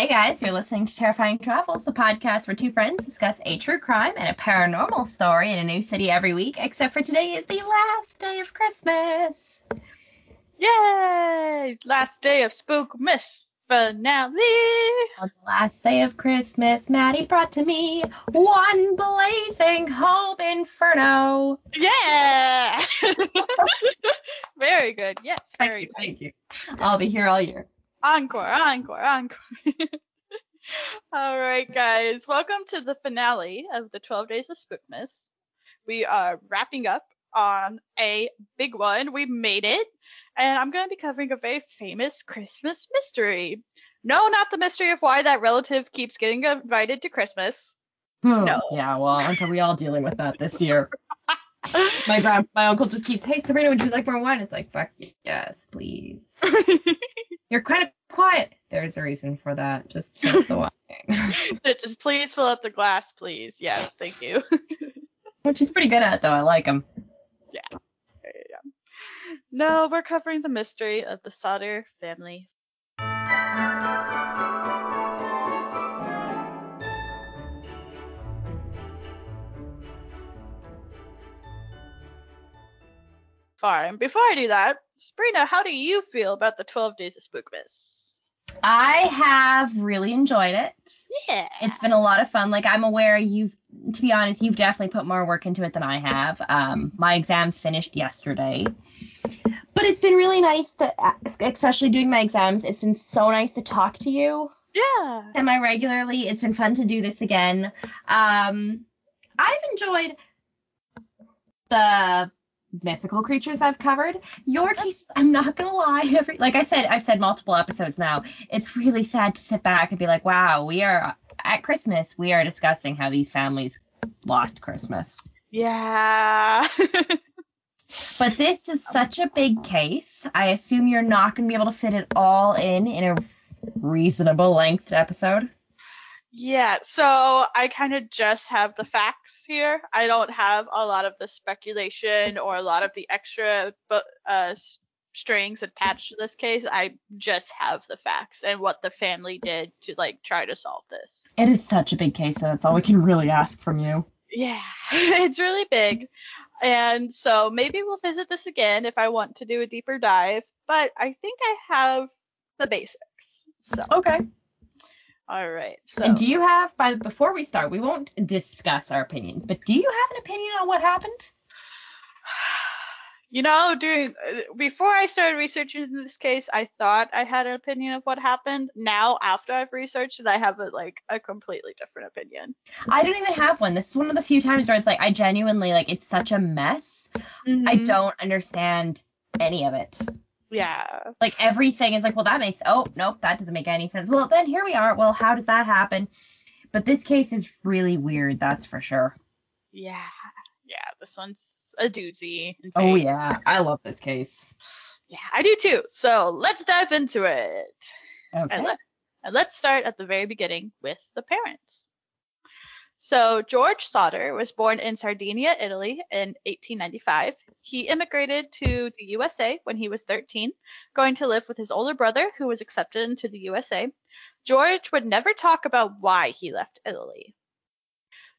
Hey guys, you're listening to Terrifying Travels, the podcast where two friends discuss a true crime and a paranormal story in a new city every week, except for today is the last day of Christmas. Yay! Last day of Spookmas finale. On the last day of Christmas, Maddie brought to me one blazing home inferno. Yeah! very good. Yes, very thank you, nice. Thank you. I'll be here all year. Encore, encore, encore. all right, guys. Welcome to the finale of the 12 Days of Spookmas. We are wrapping up on a big one. We made it and I'm going to be covering a very famous Christmas mystery. No, not the mystery of why that relative keeps getting invited to Christmas. Hmm. no. Yeah, well, aren't we all dealing with that this year? my grand, my uncle just keeps, hey Sabrina, would you like more wine? It's like, fuck yes, please. You're kind of quiet. There's a reason for that. Just keep the wine. just please fill up the glass, please. Yes, thank you. Which he's pretty good at, though. I like him. Yeah. No, we're covering the mystery of the Sodder family. Fine. Before I do that, Sabrina, how do you feel about the 12 Days of Spookmas? I have really enjoyed it. Yeah. It's been a lot of fun. Like I'm aware you've to be honest, you've definitely put more work into it than I have. Um, my exams finished yesterday. But it's been really nice to, especially doing my exams, it's been so nice to talk to you. Yeah. Semi regularly. It's been fun to do this again. Um, I've enjoyed the mythical creatures I've covered. Your case, I'm not gonna lie, every like I said, I've said multiple episodes now. It's really sad to sit back and be like, wow, we are at Christmas. We are discussing how these families lost Christmas. Yeah. but this is such a big case. I assume you're not gonna be able to fit it all in in a reasonable length episode. Yeah, so I kind of just have the facts here. I don't have a lot of the speculation or a lot of the extra uh, strings attached to this case. I just have the facts and what the family did to like try to solve this. It is such a big case, and that's all we can really ask from you. Yeah, it's really big. And so maybe we'll visit this again if I want to do a deeper dive, but I think I have the basics. So Okay. All right. So. And do you have, by before we start, we won't discuss our opinions, but do you have an opinion on what happened? You know, during before I started researching this case, I thought I had an opinion of what happened. Now, after I've researched it, I have a, like a completely different opinion. I don't even have one. This is one of the few times where it's like I genuinely like it's such a mess. Mm-hmm. I don't understand any of it. Yeah. Like everything is like, well, that makes, oh, nope, that doesn't make any sense. Well, then here we are. Well, how does that happen? But this case is really weird, that's for sure. Yeah. Yeah, this one's a doozy. Oh, yeah. I love this case. Yeah, I do too. So let's dive into it. Okay. And, let, and let's start at the very beginning with the parents. So George Sodder was born in Sardinia, Italy in 1895. He immigrated to the USA when he was 13, going to live with his older brother who was accepted into the USA. George would never talk about why he left Italy.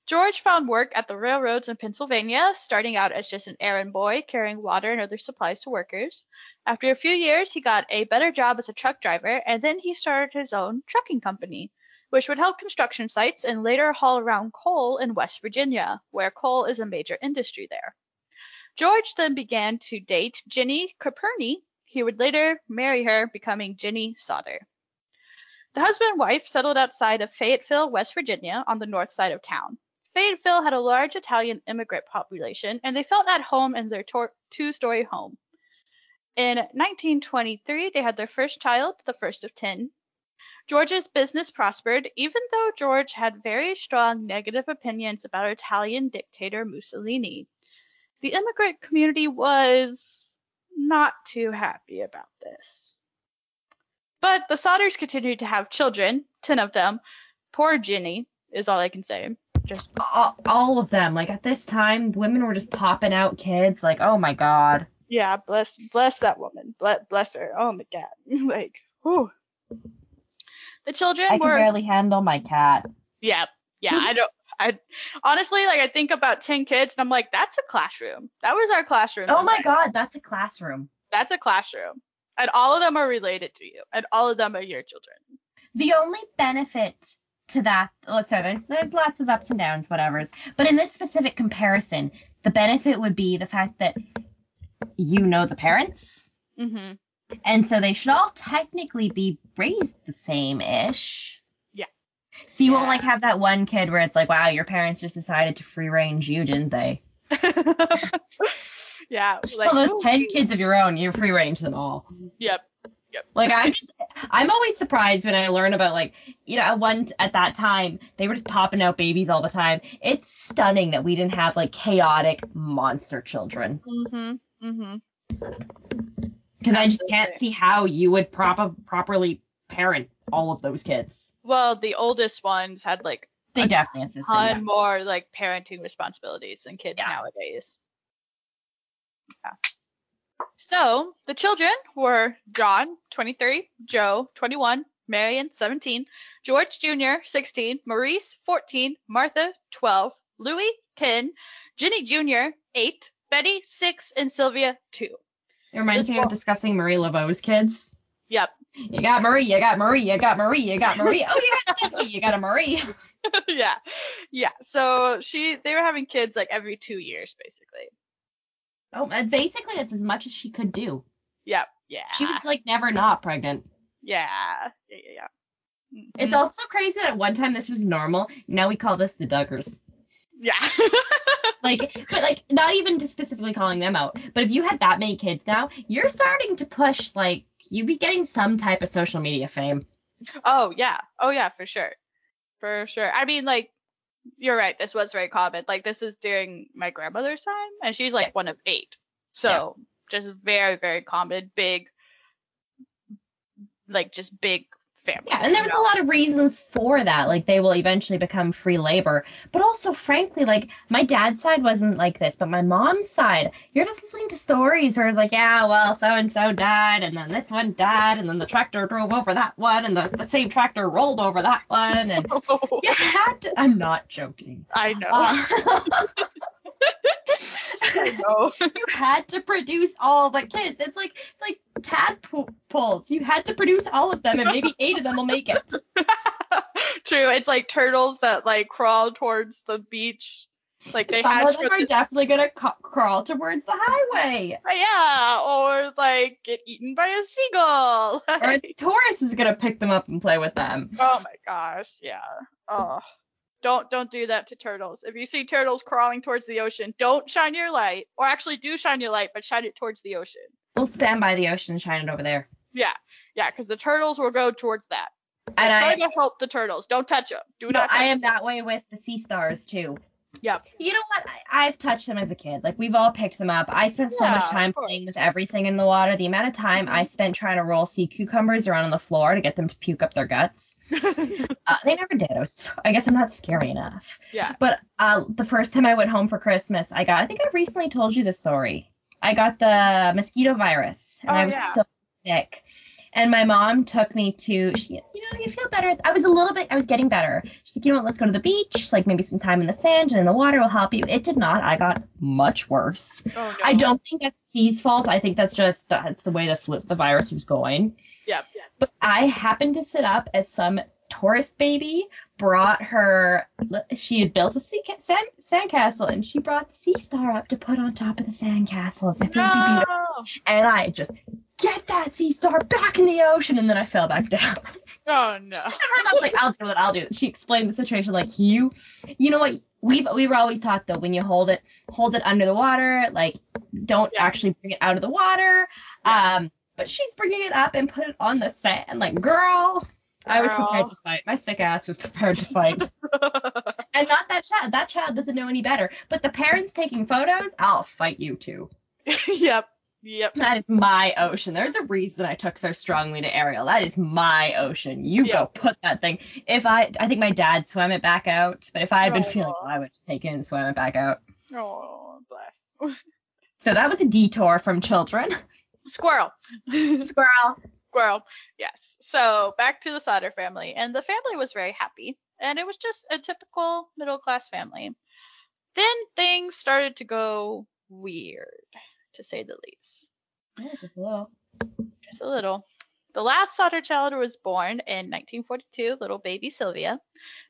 George found work at the railroads in Pennsylvania, starting out as just an errand boy carrying water and other supplies to workers. After a few years, he got a better job as a truck driver, and then he started his own trucking company which would help construction sites and later haul around coal in West Virginia, where coal is a major industry there. George then began to date Ginny Caperny. He would later marry her, becoming Ginny Sodder. The husband and wife settled outside of Fayetteville, West Virginia, on the north side of town. Fayetteville had a large Italian immigrant population, and they felt at home in their two story home. In 1923, they had their first child, the first of 10, George's business prospered, even though George had very strong negative opinions about Italian dictator Mussolini. The immigrant community was not too happy about this. But the Sodders continued to have children, 10 of them. Poor Ginny is all I can say. Just all, all of them. Like at this time, women were just popping out kids. Like, oh my god. Yeah, bless bless that woman. Bless, bless her. Oh my god. like, whew. The children I can barely handle my cat. Yeah, yeah. I don't. I honestly like. I think about ten kids, and I'm like, that's a classroom. That was our classroom. Oh my god, that's a classroom. That's a classroom, and all of them are related to you, and all of them are your children. The only benefit to that, let's say there's there's lots of ups and downs, whatever's, but in this specific comparison, the benefit would be the fact that you know the parents, Mm-hmm. And so they should all technically be raised the same-ish. Yeah. So you won't like have that one kid where it's like, wow, your parents just decided to free range you, didn't they? yeah. Like, well, ooh, those ten kids of your own, you free range them all. Yep. Like I'm just, I'm always surprised when I learn about like, you know, at one at that time they were just popping out babies all the time. It's stunning that we didn't have like chaotic monster children. Mhm. Mhm. Because I just can't see how you would proper properly parent all of those kids. Well, the oldest ones had like They A definitely ton Yeah. more like parenting responsibilities than kids Yeah. nowadays. Yeah. So the children were John, 23, Joe, 21, Marion, 17, George Jr., 16, Maurice, 14, Martha, 12, Louis, 10, Ginny Jr., 8, Betty, 6, and Sylvia, 2. It reminds me of discussing Marie Laveau's kids. Yep. You got Marie, you got Marie, you got Marie, you got Marie. Oh, you got Stephanie, you got a Marie. yeah. Yeah. So she they were having kids like every 2 years basically. Oh, and basically that's as much as she could do. Yep. Yeah. She was like never not pregnant. yeah. Yeah, yeah, yeah. It's Mhm. also crazy that at one time this was normal. Now we call this the Duggars. Yeah. Like, but like not even just specifically calling them out. But if you had that many kids now, you're starting to push like you'd be getting some type of social media fame. oh yeah. Oh yeah, for sure. For sure. I mean like you're right, this was very common. Like this is during my grandmother's time and she's like Yeah. one of 8. So, just very very common big like just big families. Yeah, and there was a lot of reasons for that. Like they will eventually become free labor. But also, frankly, like my dad's side wasn't like this, but my mom's side, you're just listening to stories where it's like, yeah, well, so and so died, and then this one died, and then the tractor drove over that one, and the, the same tractor rolled over that one, and you had to. I'm not joking. I know. Uh, I know. you had to produce all the kids. It's like it's like tadpoles. You had to produce all of them, and maybe eight of them will make it. True. It's like turtles that like crawl towards the beach. Like they Some of them are the definitely gonna ca- crawl towards the highway, uh, yeah, or like get eaten by a seagull. or a tourist is gonna pick them up and play with them. oh my gosh, yeah. Oh, don't don't do that to turtles. If you see turtles crawling towards the ocean, don't shine your light, or actually do shine your light, but shine it towards the ocean. We'll stand by the ocean and shine it over there. Yeah, yeah, because the turtles will go towards that. And try I, to help the turtles. Don't touch them. Do no, not. Touch I am 'em. that way with the sea stars too. Yep. You know what? I've touched them as a kid. Like we've all picked them up. I spent so Yeah, much time playing with everything in the water. The amount of time I spent trying to roll sea cucumbers around on the floor to get them to puke up their guts. Uh, they never did. I, was, I guess I'm not scary enough. yeah. But uh, the first time I went home for Christmas, I got. I think I recently told you the story. I got the mosquito virus, and Oh, I was yeah. so sick. And my mom took me to, she, you know, you feel better. I was a little bit, I was getting better. She's like, you know what, let's go to the beach. Like maybe some time in the sand and in the water will help you. It did not. I got much worse. Oh no. I don't think that's C's fault. I think that's just that's the way the flu, the virus was going. Yep. But I happened to sit up as some tourist baby brought her. She had built a sea ca- sand sandcastle and she brought the sea star up to put on top of the sandcastle as if it would be. No. And I just get that sea star back in the ocean, and then I fell back down. Oh no. And my mom's like, "I'll do it. I'll do it." She explained the situation like you, you know what? We've we were always taught though when you hold it, hold it under the water, like don't Yeah. actually bring it out of the water. Um, but she's bringing it up and put it on the sand. Like, girl, I was prepared to fight. My sick ass was prepared to fight. and not that child. That child doesn't know any better. But the parents taking photos, I'll fight you too. yep. Yep. That is my ocean. There's a reason I took so strongly to Ariel. That is my ocean. You Yeah. go put that thing. If I, I think my dad swam it back out, but if I had been Aw. feeling, I would just take it and swim it back out. Oh, bless. So that was a detour from children. Squirrel. Squirrel. Squirrel. Yes. So back to the Sodder family, and the family was very happy, and it was just a typical middle class family. Then things started to go weird, to say the least. Yeah, just a little. Just a little. The last Sodder child was born in 1942, little baby Sylvia.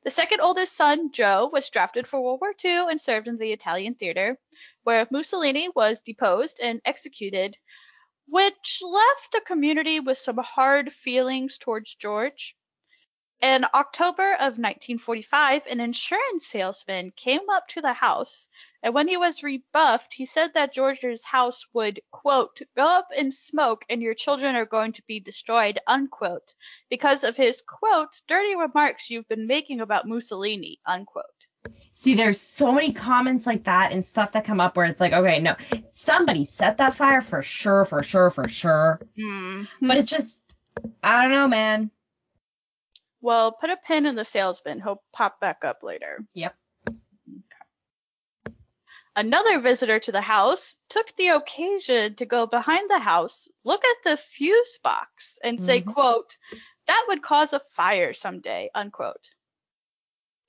The second oldest son, Joe, was drafted for World War II and served in the Italian theater, where Mussolini was deposed and executed, which left the community with some hard feelings towards George. In October of 1945, an insurance salesman came up to the house, and when he was rebuffed, he said that George's house would, quote, go up in smoke and your children are going to be destroyed, unquote, because of his, quote, dirty remarks you've been making about Mussolini, unquote. See, there's so many comments like that and stuff that come up where it's like, okay, no, somebody set that fire for sure, for sure, for sure. Hmm. But it's just, I don't know, man. Well, put a pin in the salesman. He'll pop back up later. Yep. Another visitor to the house took the occasion to go behind the house, look at the fuse box, and say, Mhm. quote, that would cause a fire someday, unquote.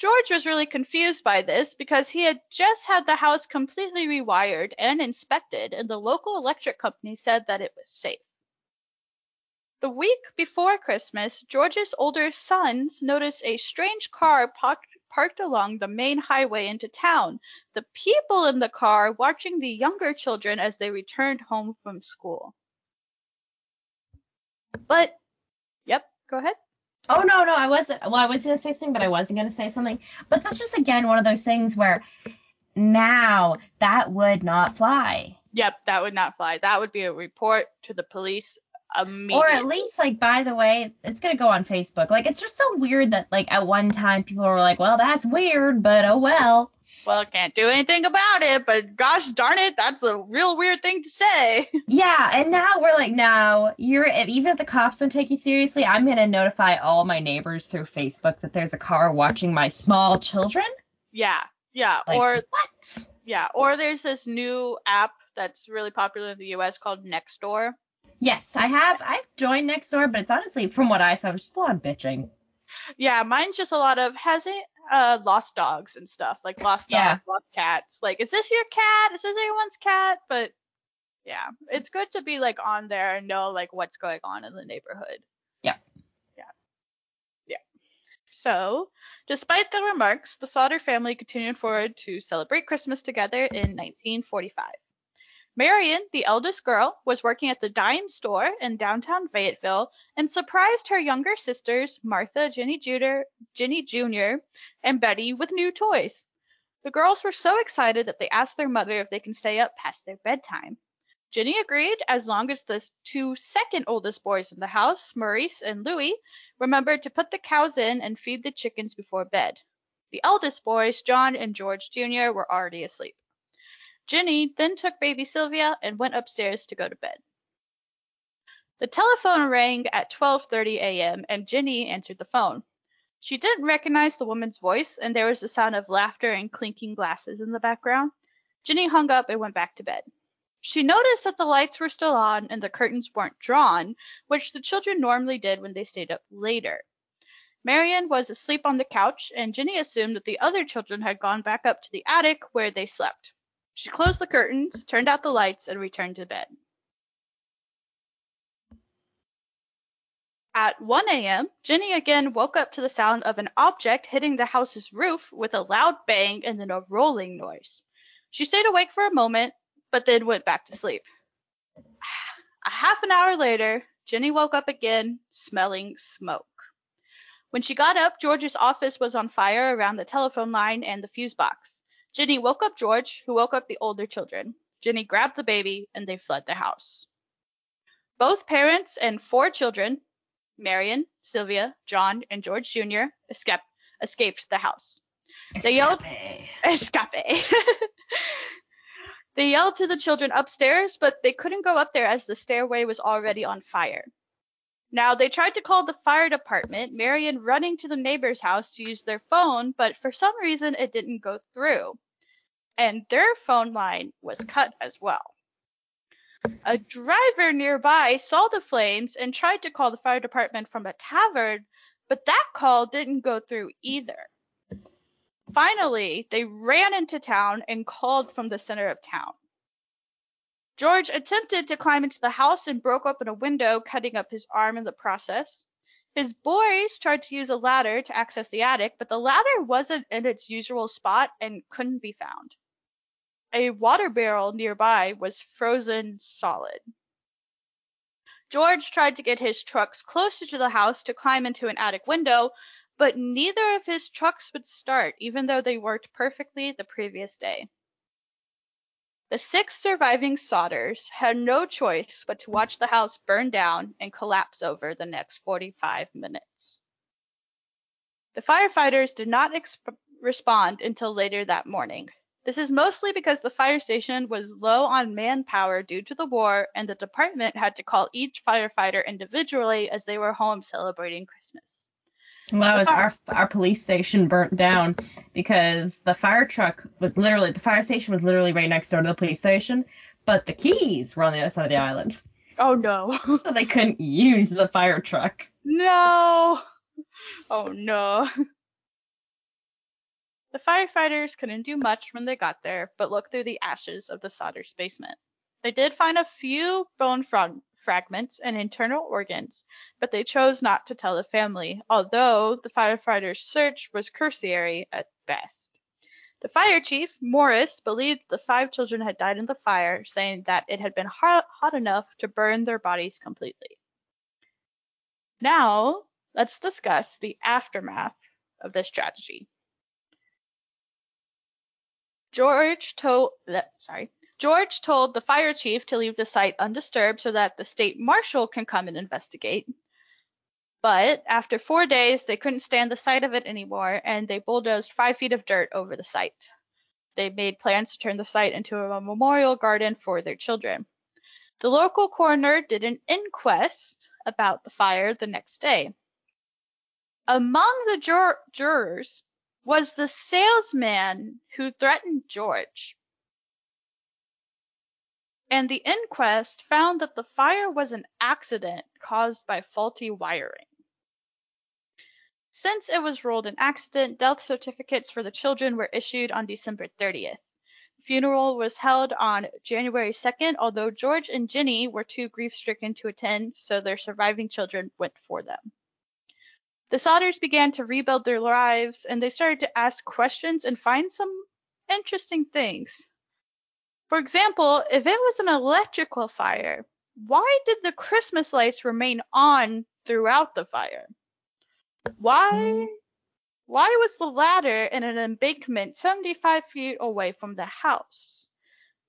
George was really confused by this because he had just had the house completely rewired and inspected, and the local electric company said that it was safe. The week before Christmas, George's older sons noticed a strange car parked along the main highway into town, the people in the car watching the younger children as they returned home from school. But, yep, go ahead. Oh no, no, I wasn't. Well, I was gonna say something, but I wasn't gonna say something. But that's just again one of those things where now that would not fly, Yep, that would not fly. That would be a report to the police. Or at least like by the way, it's gonna go on Facebook. Like it's just so weird that like at one time people were like, well, that's weird, but oh well. well, can't do anything about it, but gosh darn it, that's a real weird thing to say. Yeah, and now we're like, no, you're even if the cops don't take you seriously, I'm gonna notify all my neighbors through Facebook that there's a car watching my small children. yeah, yeah, Like, or what? yeah, or there's this new app that's really popular in the US called Nextdoor. Yes, I have. I've joined Nextdoor, but it's honestly, from what I saw, it was just a lot of bitching. Yeah, mine's just a lot of has it uh lost dogs and stuff, like lost Yeah. dogs, lost cats. Like, is this your cat? Is this anyone's cat? But yeah, it's good to be like on there and know like what's going on in the neighborhood. Yeah. Yeah. Yeah. So, despite the remarks, the Sodder family continued forward to celebrate Christmas together in 1945. Marion, the eldest girl, was working at the dime store in downtown Fayetteville and surprised her younger sisters, Martha, Ginny Jr., Ginny Jr., and Betty, with new toys. The girls were so excited that they asked their mother if they can stay up past their bedtime. Ginny agreed as long as the two second oldest boys in the house, Maurice and Louis, remembered to put the cows in and feed the chickens before bed. The eldest boys, John and George Jr., were already asleep. Ginny then took baby Sylvia and went upstairs to go to bed. The telephone rang at 12:30 a.m. and Ginny answered the phone. She didn't recognize the woman's voice and there was the sound of laughter and clinking glasses in the background. Ginny hung up and went back to bed. She noticed that the lights were still on and the curtains weren't drawn, which the children normally did when they stayed up later. Marion was asleep on the couch, and Ginny assumed that the other children had gone back up to the attic where they slept. She closed the curtains, turned out the lights, and returned to bed. At 1 a.m., Ginny again woke up to the sound of an object hitting the house's roof with a loud bang and then a rolling noise. She stayed awake for a moment, but then went back to sleep. A half an hour later, Ginny woke up again, smelling smoke. When she got up, George's office was on fire around the telephone line and the fuse box. Ginny woke up George, who woke up the older children. Ginny grabbed the baby and they fled the house. Both parents and four children, Marion, Sylvia, John, and George Jr., escaped, escaped the house. They yelled- Escape. Escape. they yelled to the children upstairs, but they couldn't go up there as the stairway was already on fire. Now, they tried to call the fire department, Marion running to the neighbor's house to use their phone, but for some reason it didn't go through. And their phone line was cut as well. A driver nearby saw the flames and tried to call the fire department from a tavern, but that call didn't go through either. Finally, they ran into town and called from the center of town. George attempted to climb into the house and broke open a window, cutting up his arm in the process. His boys tried to use a ladder to access the attic, but the ladder wasn't in its usual spot and couldn't be found. A water barrel nearby was frozen solid. George tried to get his trucks closer to the house to climb into an attic window, but neither of his trucks would start, even though they worked perfectly the previous day. The six surviving Sodders had no choice but to watch the house burn down and collapse over the next 45 minutes. The firefighters did not exp- respond until later that morning. This is mostly because the fire station was low on manpower due to the war, and the department had to call each firefighter individually as they were home celebrating Christmas. Well, was our our police station burnt down because the fire truck was literally the fire station was literally right next door to the police station, but the keys were on the other side of the island, Oh no. so they couldn't use the fire truck. No. Oh no. The firefighters couldn't do much when they got there, but looked through the ashes of the Sodders basement. They did find a few bone frog- fragments and internal organs, but they chose not to tell the family, although the firefighters' search was cursory at best. The fire chief, Morris, believed the five children had died in the fire, saying that it had been hot, hot enough to burn their bodies completely. Now, let's discuss the aftermath of this tragedy. George told sorry. George told the fire chief to leave the site undisturbed so that the state marshal can come and investigate. But after four days, they couldn't stand the sight of it anymore, and they bulldozed five feet of dirt over the site. They made plans to turn the site into a memorial garden for their children. The local coroner did an inquest about the fire the next day. Among the jur- jurors was the salesman who threatened George. And the inquest found that the fire was an accident caused by faulty wiring. Since it was ruled an accident, death certificates for the children were issued on December 30th. The funeral was held on January 2nd, although George and Jenny were too grief stricken to attend, so their surviving children went for them. The Sodders began to rebuild their lives and they started to ask questions and find some interesting things. For example, if it was an electrical fire, why did the Christmas lights remain on throughout the fire? Why mm. why was the ladder in an embankment 75 feet away from the house?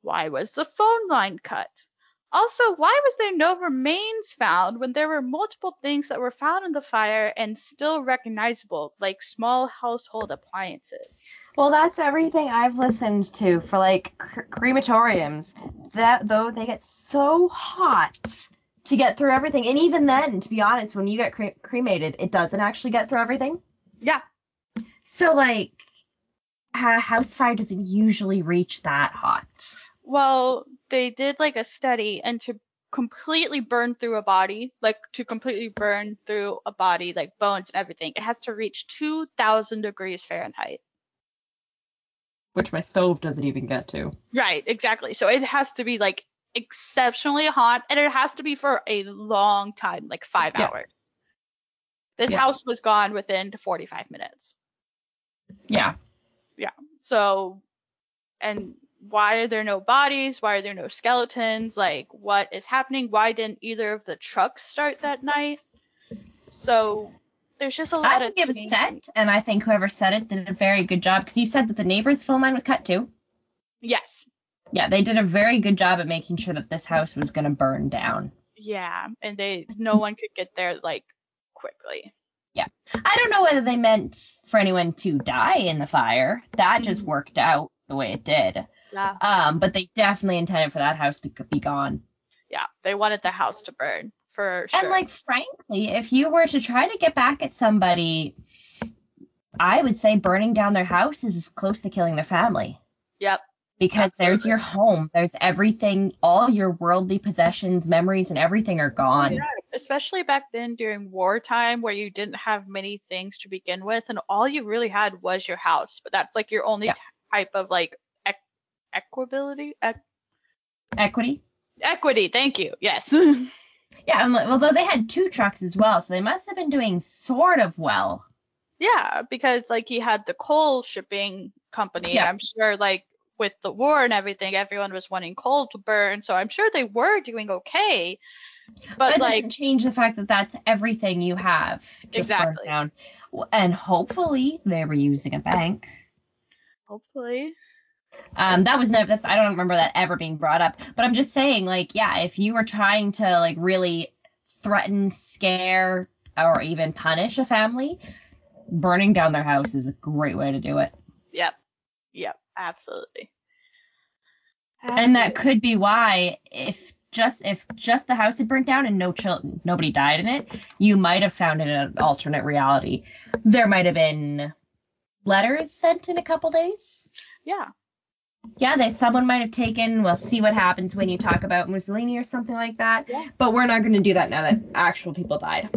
Why was the phone line cut? Also, why was there no remains found when there were multiple things that were found in the fire and still recognizable, like small household appliances? Well, that's everything I've listened to for like cr- crematoriums. That though they get so hot to get through everything, and even then, to be honest, when you get cre- cremated, it doesn't actually get through everything. Yeah. So like, a house fire doesn't usually reach that hot. Well, they did like a study and to completely burn through a body, like to completely burn through a body, like bones and everything, it has to reach 2000 degrees Fahrenheit. Which my stove doesn't even get to. Right, exactly. So it has to be like exceptionally hot and it has to be for a long time, like five Yeah. hours. This Yeah. house was gone within 45 minutes. Yeah. Yeah. So, and why are there no bodies? Why are there no skeletons? Like, what is happening? Why didn't either of the trucks start that night? So, there's just a lot I of. think it was things- set, and I think whoever said it did a very good job because you said that the neighbor's phone line was cut too. Yes. Yeah, they did a very good job at making sure that this house was gonna burn down. Yeah, and they no one could get there like quickly. Yeah. I don't know whether they meant for anyone to die in the fire. That just Mhm. worked out the way it did. Yeah. Um, but they definitely intended for that house to be gone. Yeah, they wanted the house to burn for sure. And like frankly, if you were to try to get back at somebody, I would say burning down their house is as close to killing their family yep. because there's your home. There's everything, all your worldly possessions, memories, and everything are gone. Yeah, especially back then during wartime where you didn't have many things to begin with and all you really had was your house. But that's like your only Yeah. type of like equ- equability, equ- Equity. equity. Thank you. Yes. Yeah, and like, although they had two trucks as well, so they must have been doing sort of well. yeah, because like he had the coal shipping company and I'm sure like with the war and everything everyone was wanting coal to burn, so I'm sure they were doing okay. But But it like doesn't change the fact that that's everything you have. Exactly. Down. And hopefully they were using a bank. hopefully Um, that was never. That's I don't remember that ever being brought up. But I'm just saying, like, yeah, if you were trying to like really threaten, scare, or even punish a family, burning down their house is a great way to do it. Yep. Yep. Absolutely. And that could be why, if just if just the house had burnt down and no children, nobody died in it, you might have found in an alternate reality. There might have been letters sent in a couple days. Yeah. Yeah, they someone might have taken. We'll see what happens when you talk about Mussolini or something like that. Yeah. But we're not going to do that now that actual people died.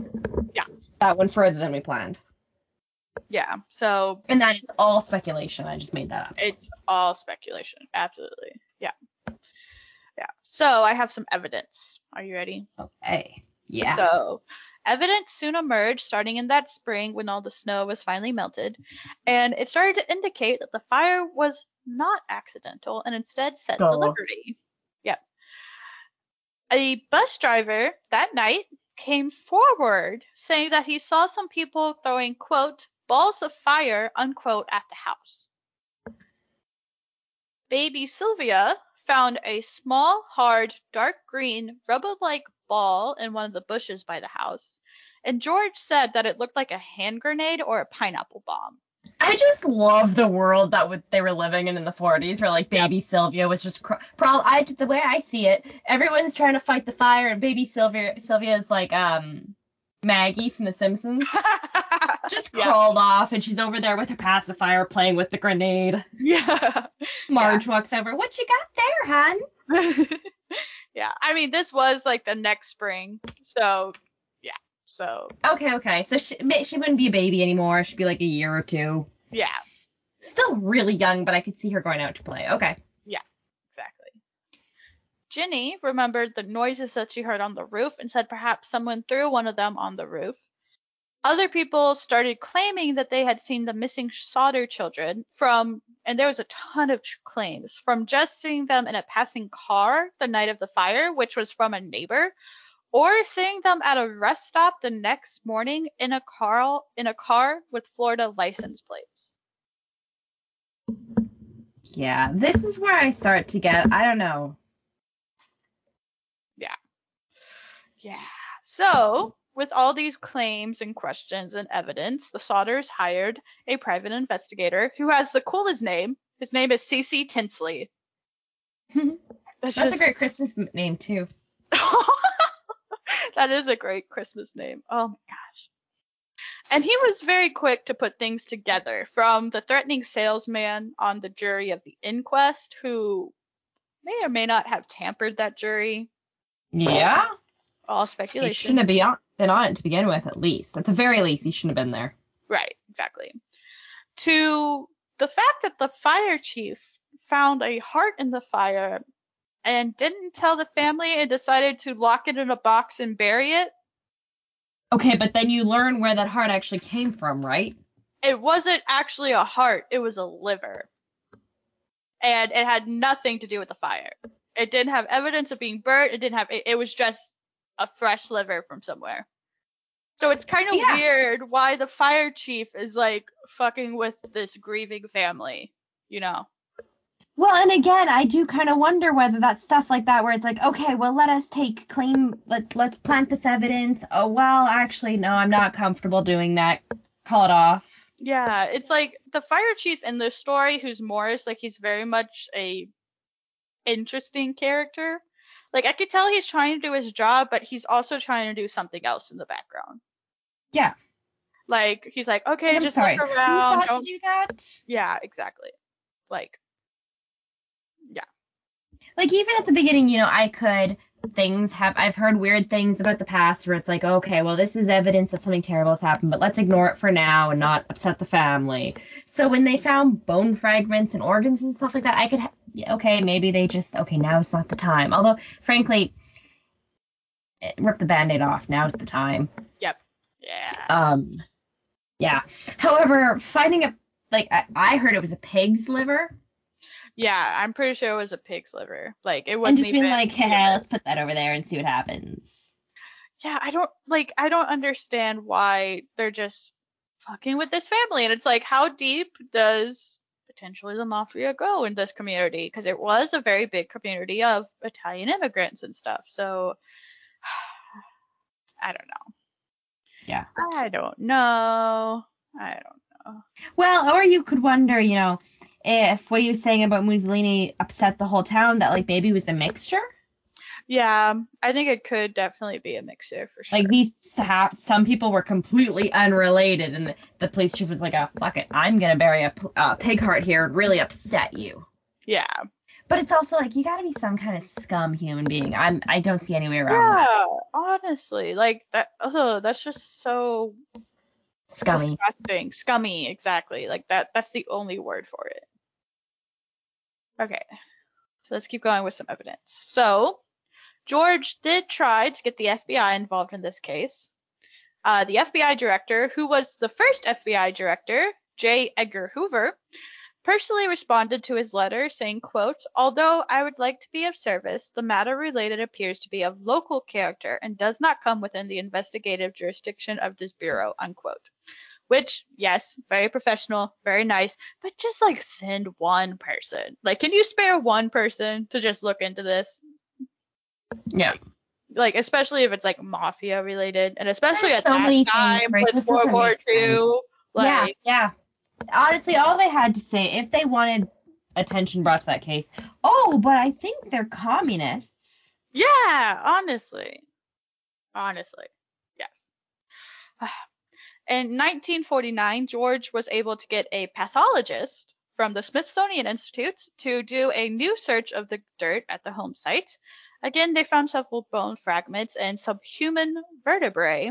Yeah. That went further than we planned, Yeah. So and that is all speculation. I just made that up. it's all speculation. Absolutely. Yeah. Yeah. So I have some evidence. Are you ready? Okay. Yeah. So, evidence soon emerged starting in that spring when all the snow was finally melted, and it started to indicate that the fire was not accidental and instead set Duh. Oh. deliberately. Yep. A bus driver that night came forward saying that he saw some people throwing, quote, balls of fire, unquote, at the house. Baby Sylvia found a small, hard, dark green, rubber like ball in one of the bushes by the house, and George said that it looked like a hand grenade or a pineapple bomb. I just love the world that they were living in in the 40s, where like baby Sylvia was just cr- pro- I the way I see it, everyone's trying to fight the fire, and baby Sylvia Sylvia is like um Maggie from The Simpsons, just Yeah. crawled off, and she's over there with her pacifier playing with the grenade. yeah. Marge walks over, what you got there, hon? yeah. I mean, this was like the next spring, so yeah. So Okay, okay, so she she wouldn't be a baby anymore. She'd be like a year or two. yeah, Still really young, but I could see her going out to play. Okay. Yeah, exactly. Ginny remembered the noises that she heard on the roof and said perhaps someone threw one of them on the roof. Other people started claiming that they had seen the missing Sodder children from, and there was a ton of claims, from just seeing them in a passing car the night of the fire, which was from a neighbor, or seeing them at a rest stop the next morning in a car in a car with Florida license plates. Yeah, this is where I start to get, I don't know. Yeah. Yeah. So, with all these claims and questions and evidence, the Sodders hired a private investigator who has the coolest name. His name is CC Tinsley. That's, That's just a great Christmas name too. that is a great Christmas name. Oh my gosh. And he was very quick to put things together from the threatening salesman on the jury of the inquest who may or may not have tampered that jury. Yeah. All He speculation. shouldn't have been on, been on it to begin with, at least. At the very least, he shouldn't have been there. Right, exactly. To the fact that the fire chief found a heart in the fire and didn't tell the family and decided to lock it in a box and bury it, Okay, but then you learn where that heart actually came from, right? it wasn't actually a heart, it was a liver. And it had nothing to do with the fire. It didn't have evidence of being burnt, it didn't have it, it was just a fresh liver from somewhere. So it's kind of Yeah. weird why the fire chief is like fucking with this grieving family, you know. Well, and again, I do kind of wonder whether that's stuff like that where it's like, okay, well, let us take claim, let let's plant this evidence. Oh, well, actually, no, I'm not comfortable doing that. Call it off. Yeah, it's like the fire chief in the story, who's Morris, like he's very much a interesting character. Like I could tell he's trying to do his job, but he's also trying to do something else in the background. Yeah. Like he's like, okay, I'm just sorry. look Who around. to don't- do that? Yeah, exactly. Like yeah. like even at the beginning, you know, I could things have I've heard weird things about the past where it's like, okay, well this is evidence that something terrible has happened, but let's ignore it for now and not upset the family. So when they found bone fragments and organs and stuff like that, I could okay, maybe they just okay, now it's not the time. Although frankly, rip the band-aid off, now's the time. Yep. Yeah. Um yeah. However, finding a like I, I heard it was a pig's liver. Yeah, I'm pretty sure it was a pig's liver. Like it wasn't And just being even like, hey, let's put that over there and see what happens. yeah, I don't like I don't understand why they're just fucking with this family. And it's like, how deep does potentially the mafia go in this community? Because it was a very big community of Italian immigrants and stuff. So I don't know. Yeah. I don't know. I don't know. Well, or you could wonder, you know, if what he was saying about Mussolini upset the whole town, that like maybe it was a mixture. Yeah, I think it could definitely be a mixture for sure. Like these ha- some people were completely unrelated, and the, the police chief was like, "Oh fuck it, I'm gonna bury a, pig heart here and really upset you." yeah. But it's also like you gotta be some kind of scum human being. I'm I don't see any way around Yeah, honestly, like that. Oh, that's just so. Scummy. disgusting, scummy. Exactly, like that. That's the only word for it. Okay, so let's keep going with some evidence. So, George did try to get the FBI involved in this case. Uh, the FBI director, who was the first FBI director, J. Edgar Hoover, personally responded to his letter saying, quote, although I would like to be of service, the matter related appears to be of local character and does not come within the investigative jurisdiction of this bureau, unquote. Which, yes, very professional, very nice, but just like send one person. Like, can you spare one person to just look into this? Yeah. Like, especially if it's like mafia related, and especially There's at so that many things, time right? with This World War make sense. II. yeah, yeah. Honestly, all they had to say, if they wanted attention brought to that case, oh, but I think they're communists. Yeah, honestly. Honestly. Yes. In 1949, George was able to get a pathologist from the Smithsonian Institute to do a new search of the dirt at the home site. Again, they found several bone fragments and some human vertebrae.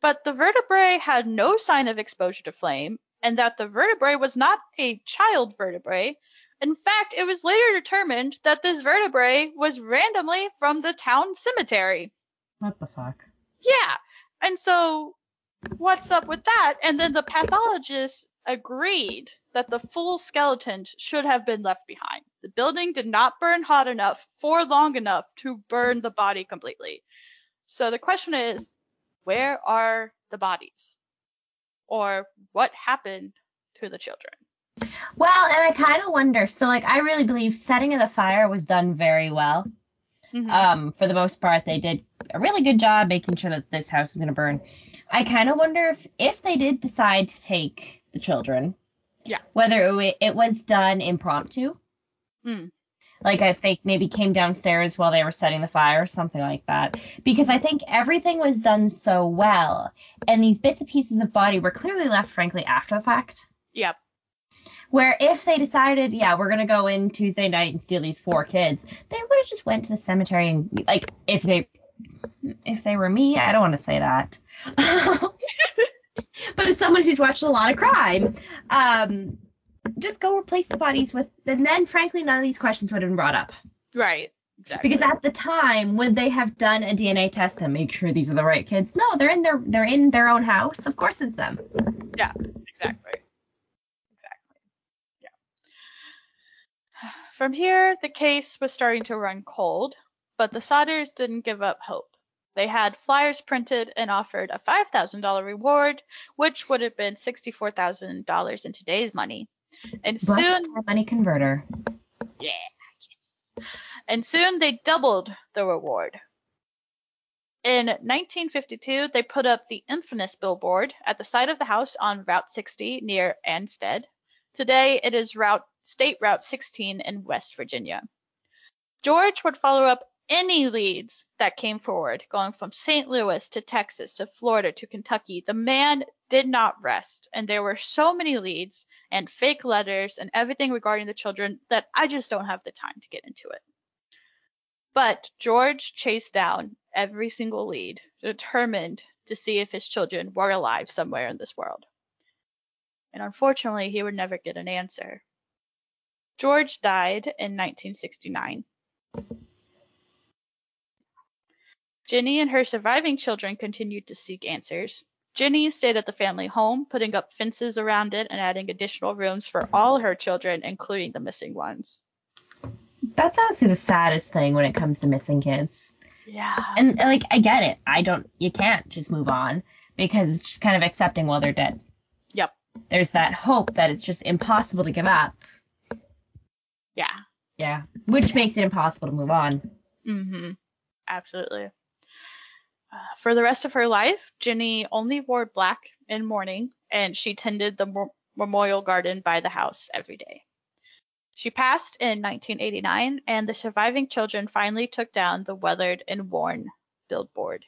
But the vertebrae had no sign of exposure to flame, and that the vertebrae was not a child vertebrae, in fact, it was later determined that this vertebrae was randomly from the town cemetery. What the fuck? Yeah. And so, what's up with that? And then the pathologist agreed that the full skeleton should have been left behind. The building did not burn hot enough for long enough to burn the body completely. So the question is, where are the bodies? Or what happened to the children? Well, and I kind of wonder. So, like, I really believe setting of the fire was done very well. Mhm. Um, for the most part, they did a really good job making sure that this house was going to burn. I kind of wonder if if they did decide to take the children, Yeah. whether it, it was done impromptu, Mm. like I think maybe came downstairs while they were setting the fire or something like that. Because I think everything was done so well, and these bits and pieces of body were clearly left, frankly, after the fact. Yep. Where if they decided, yeah, we're gonna go in Tuesday night and steal these four kids, they would have just went to the cemetery and like if they if they were me, I don't want to say that. but as someone who's watched a lot of crime, um, just go replace the bodies with, and then frankly, none of these questions would have been brought up. Right. Exactly. Because at the time, would they have done a DNA test to make sure these are the right kids? No, they're in their they're in their own house. Of course, it's them. Yeah, exactly. Exactly. Yeah. From here, the case was starting to run cold, but the Sodders didn't give up hope. They had flyers printed and offered a $5,000 reward, which would have been $64,000 in today's money. And Black soon, money converter. yeah, yes. And soon they doubled the reward. In 1952, they put up the infamous billboard at the side of the house on Route 60 near Ansted. Today, it is Route State Route 16 in West Virginia. George would follow up any leads that came forward, going from St. Louis to Texas to Florida to Kentucky. The man did not rest, and there were so many leads and fake letters and everything regarding the children that I just don't have the time to get into it. But George chased down every single lead, determined to see if his children were alive somewhere in this world. And unfortunately, he would never get an answer. George died in 1969. Ginny and her surviving children continued to seek answers. Jenny stayed at the family home, putting up fences around it and adding additional rooms for all her children, including the missing ones. That's honestly the saddest thing when it comes to missing kids. Yeah. And like I get it. I don't you can't just move on because it's just kind of accepting while they're dead. Yep. There's that hope that it's just impossible to give up. Yeah. Yeah. Which makes it impossible to move on. Mm-hmm. Absolutely. Uh, for the rest of her life, Ginny only wore black in mourning, and she tended the mo- memorial garden by the house every day. She passed in 1989, and the surviving children finally took down the weathered and worn billboard.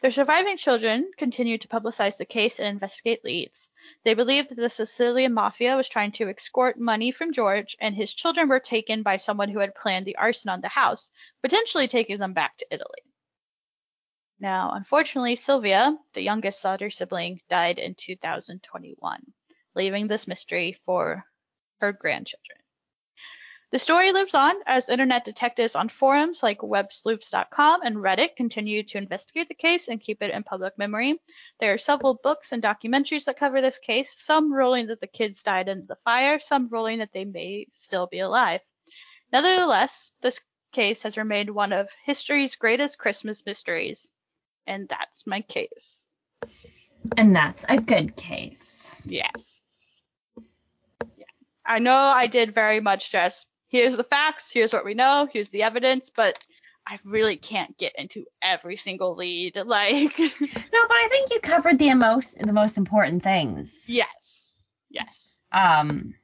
The surviving children continued to publicize the case and investigate leads. They believed that the Sicilian mafia was trying to extort money from George, and his children were taken by someone who had planned the arson on the house, potentially taking them back to Italy. Now, unfortunately, Sylvia, the youngest daughter sibling, died in 2021, leaving this mystery for her grandchildren. The story lives on as internet detectives on forums like websleuths.com and Reddit continue to investigate the case and keep it in public memory. There are several books and documentaries that cover this case, some ruling that the kids died in the fire, some ruling that they may still be alive. Nevertheless, this case has remained one of history's greatest Christmas mysteries. And that's my case. And that's a good case. Yes. Yeah. I know I did very much just here's the facts, here's what we know, here's the evidence, but I really can't get into every single lead. Like No, but I think you covered the most the most important things. Yes. Yes. Um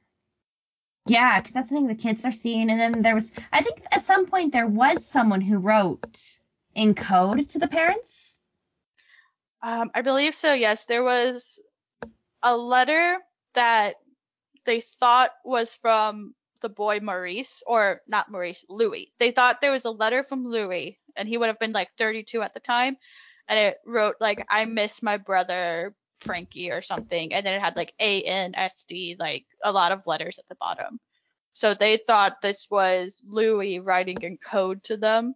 yeah, because that's the thing the kids are seeing, and then there was, I think at some point there was someone who wrote in code to the parents. Um, I believe so. Yes, there was a letter that they thought was from the boy Maurice, or not Maurice, Louis. They thought there was a letter from Louis, and he would have been like 32 at the time, and it wrote like I miss my brother Frankie or something, and then it had like A N S D, like a lot of letters at the bottom. So they thought this was Louis writing in code to them.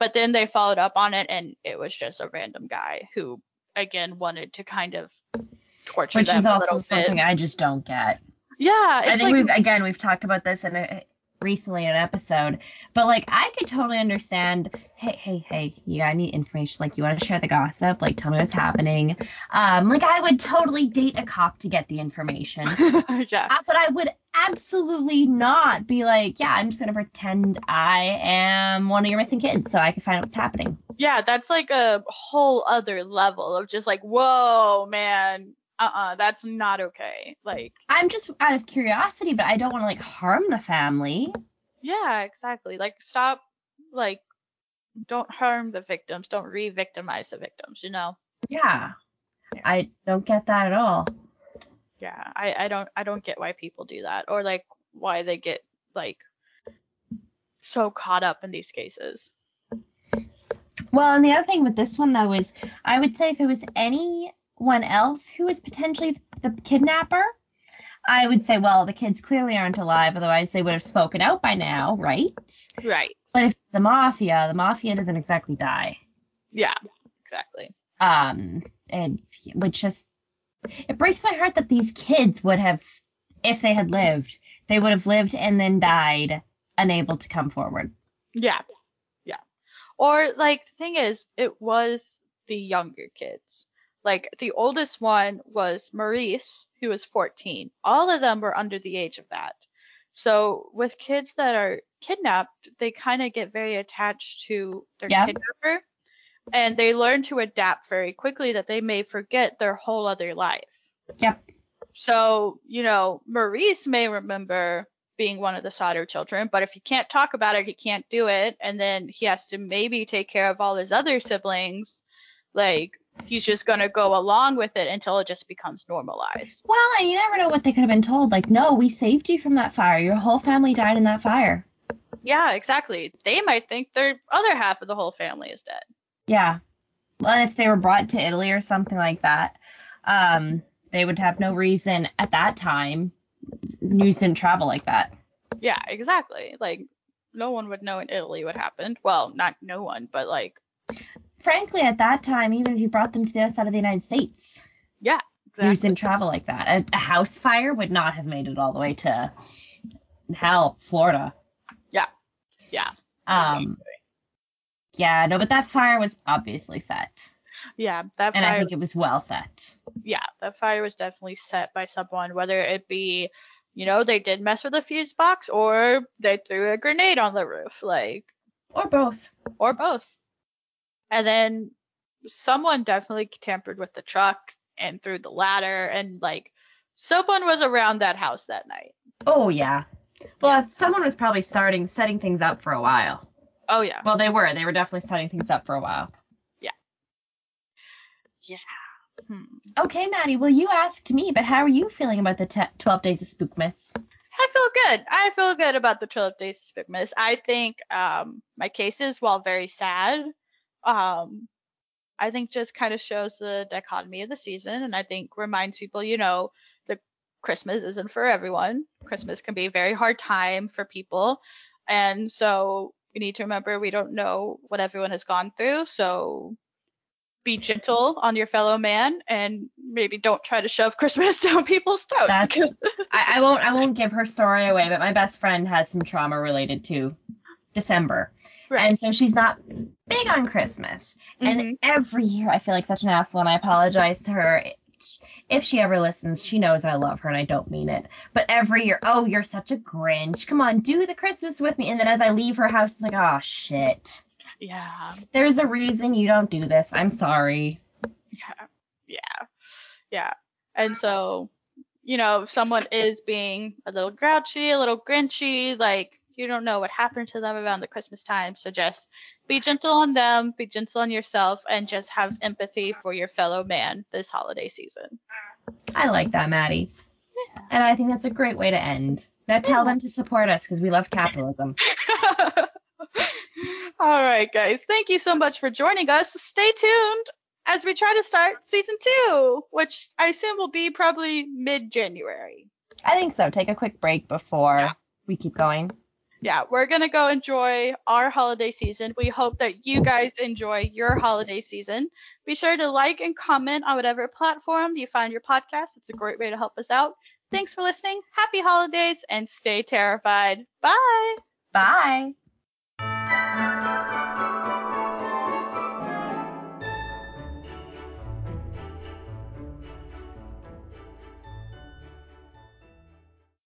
But then they followed up on it and it was just a random guy who again wanted to kind of torture Which them is also little something bit. I just don't get. yeah, it's I think like we've again we've talked about this in a, recently in an episode, but like I could totally understand. Hey, hey, hey, you got any information? Like you want to share the gossip? Like tell me what's happening. Um, like I would totally date a cop to get the information, yeah. Uh, but I would absolutely not be like, yeah, I'm just gonna pretend I am one of your missing kids so I can find out what's happening. Yeah, that's like a whole other level of just like, whoa, man, uh-uh, that's not okay. Like, I'm just out of curiosity, but I don't want to like harm the family. yeah, exactly. Like, stop, like, don't harm the victims, don't re-victimize the victims, you know? Yeah. Yeah. I don't get that at all. Yeah, I, I don't, I don't get why people do that or like why they get like so caught up in these cases. Well, and the other thing with this one though is I would say if it was anyone else who was potentially the kidnapper, I would say, well, the kids clearly aren't alive, otherwise they would have spoken out by now, right? Right. But if the mafia, the mafia doesn't exactly die. Yeah, exactly. Um, and which just it breaks my heart that these kids would have, if they had lived, they would have lived and then died, unable to come forward. Yeah. Yeah. Or like the thing is, it was the younger kids. Like the oldest one was Maurice, who was 14. All of them were under the age of that. So with kids that are kidnapped, they kind of get very attached to their Yeah. kidnapper and they learn to adapt very quickly that they may forget their whole other life. Yep. So, you know, Maurice may remember being one of the Sodder children, but if he can't talk about it, he can't do it. And then he has to maybe take care of all his other siblings. Like, he's just going to go along with it until it just becomes normalized. Well, and you never know what they could have been told. Like, no, we saved you from that fire. Your whole family died in that fire. Yeah, exactly. They might think their other half of the whole family is dead. Yeah. Well, if they were brought to Italy or something like that, um, they would have no reason at that time. News didn't travel like that. Yeah, exactly. Like no one would know in Italy what happened. Well, not no one, but like Frankly, at that time, even if you brought them to the other side of the United States, yeah, news exactly. didn't travel like that. A, a house fire would not have made it all the way to hell, Florida. Yeah. Yeah. Um, yeah, no, but that fire was obviously set, Yeah, that fire. and I think it was well set. yeah, that fire was definitely set by someone, whether it be, you know, they did mess with a fuse box or they threw a grenade on the roof, like, Or both. or both. And then someone definitely tampered with the truck and threw the ladder, and like, someone was around that house that night. Oh yeah. Well, someone was probably starting setting things up for a while. Oh, yeah. Well, they were. They were definitely setting things up for a while. Yeah. Hmm. Okay, Madi. Well, you asked me, but how are you feeling about the te- 12 Days of Spookmas? I feel good. I feel good about the 12 Days of Spookmas. I think um, my cases, while very sad, um, I think just kind of shows the dichotomy of the season, and I think reminds people, you know, that Christmas isn't for everyone. Christmas can be a very hard time for people, and so we need to remember we don't know what everyone has gone through. So be gentle on your fellow man, and maybe don't try to shove Christmas down people's throats. I, I won't. I won't give her story away, but my best friend has some trauma related to December, and so she's not big on Christmas. Mhm. And every year I feel like such an asshole, and I apologize to her. If she ever listens, she knows I love her and I don't mean it. But every year, oh, you're such a Grinch. Come on, do the Christmas with me. And then as I leave her house, it's like, oh shit. yeah. There's a reason you don't do this. I'm sorry. Yeah, yeah, yeah. And so, you know, if someone is being a little grouchy, a little grinchy, like you don't know what happened to them around the Christmas time, so just be gentle on them, be gentle on yourself, and just have empathy for your fellow man this holiday season. I like that, Madi. And I think that's a great way to end. Now tell them to support us because we love capitalism. All right, guys. Thank you so much for joining us. Stay tuned as we try to start season two, which I assume will be probably mid January. I think so. Take a quick break before Yeah. we keep going. Yeah, we're going to go enjoy our holiday season. We hope that you guys enjoy your holiday season. Be sure to like and comment on whatever platform you find your podcast. It's a great way to help us out. Thanks for listening. Happy holidays and stay terrified. Bye. Bye.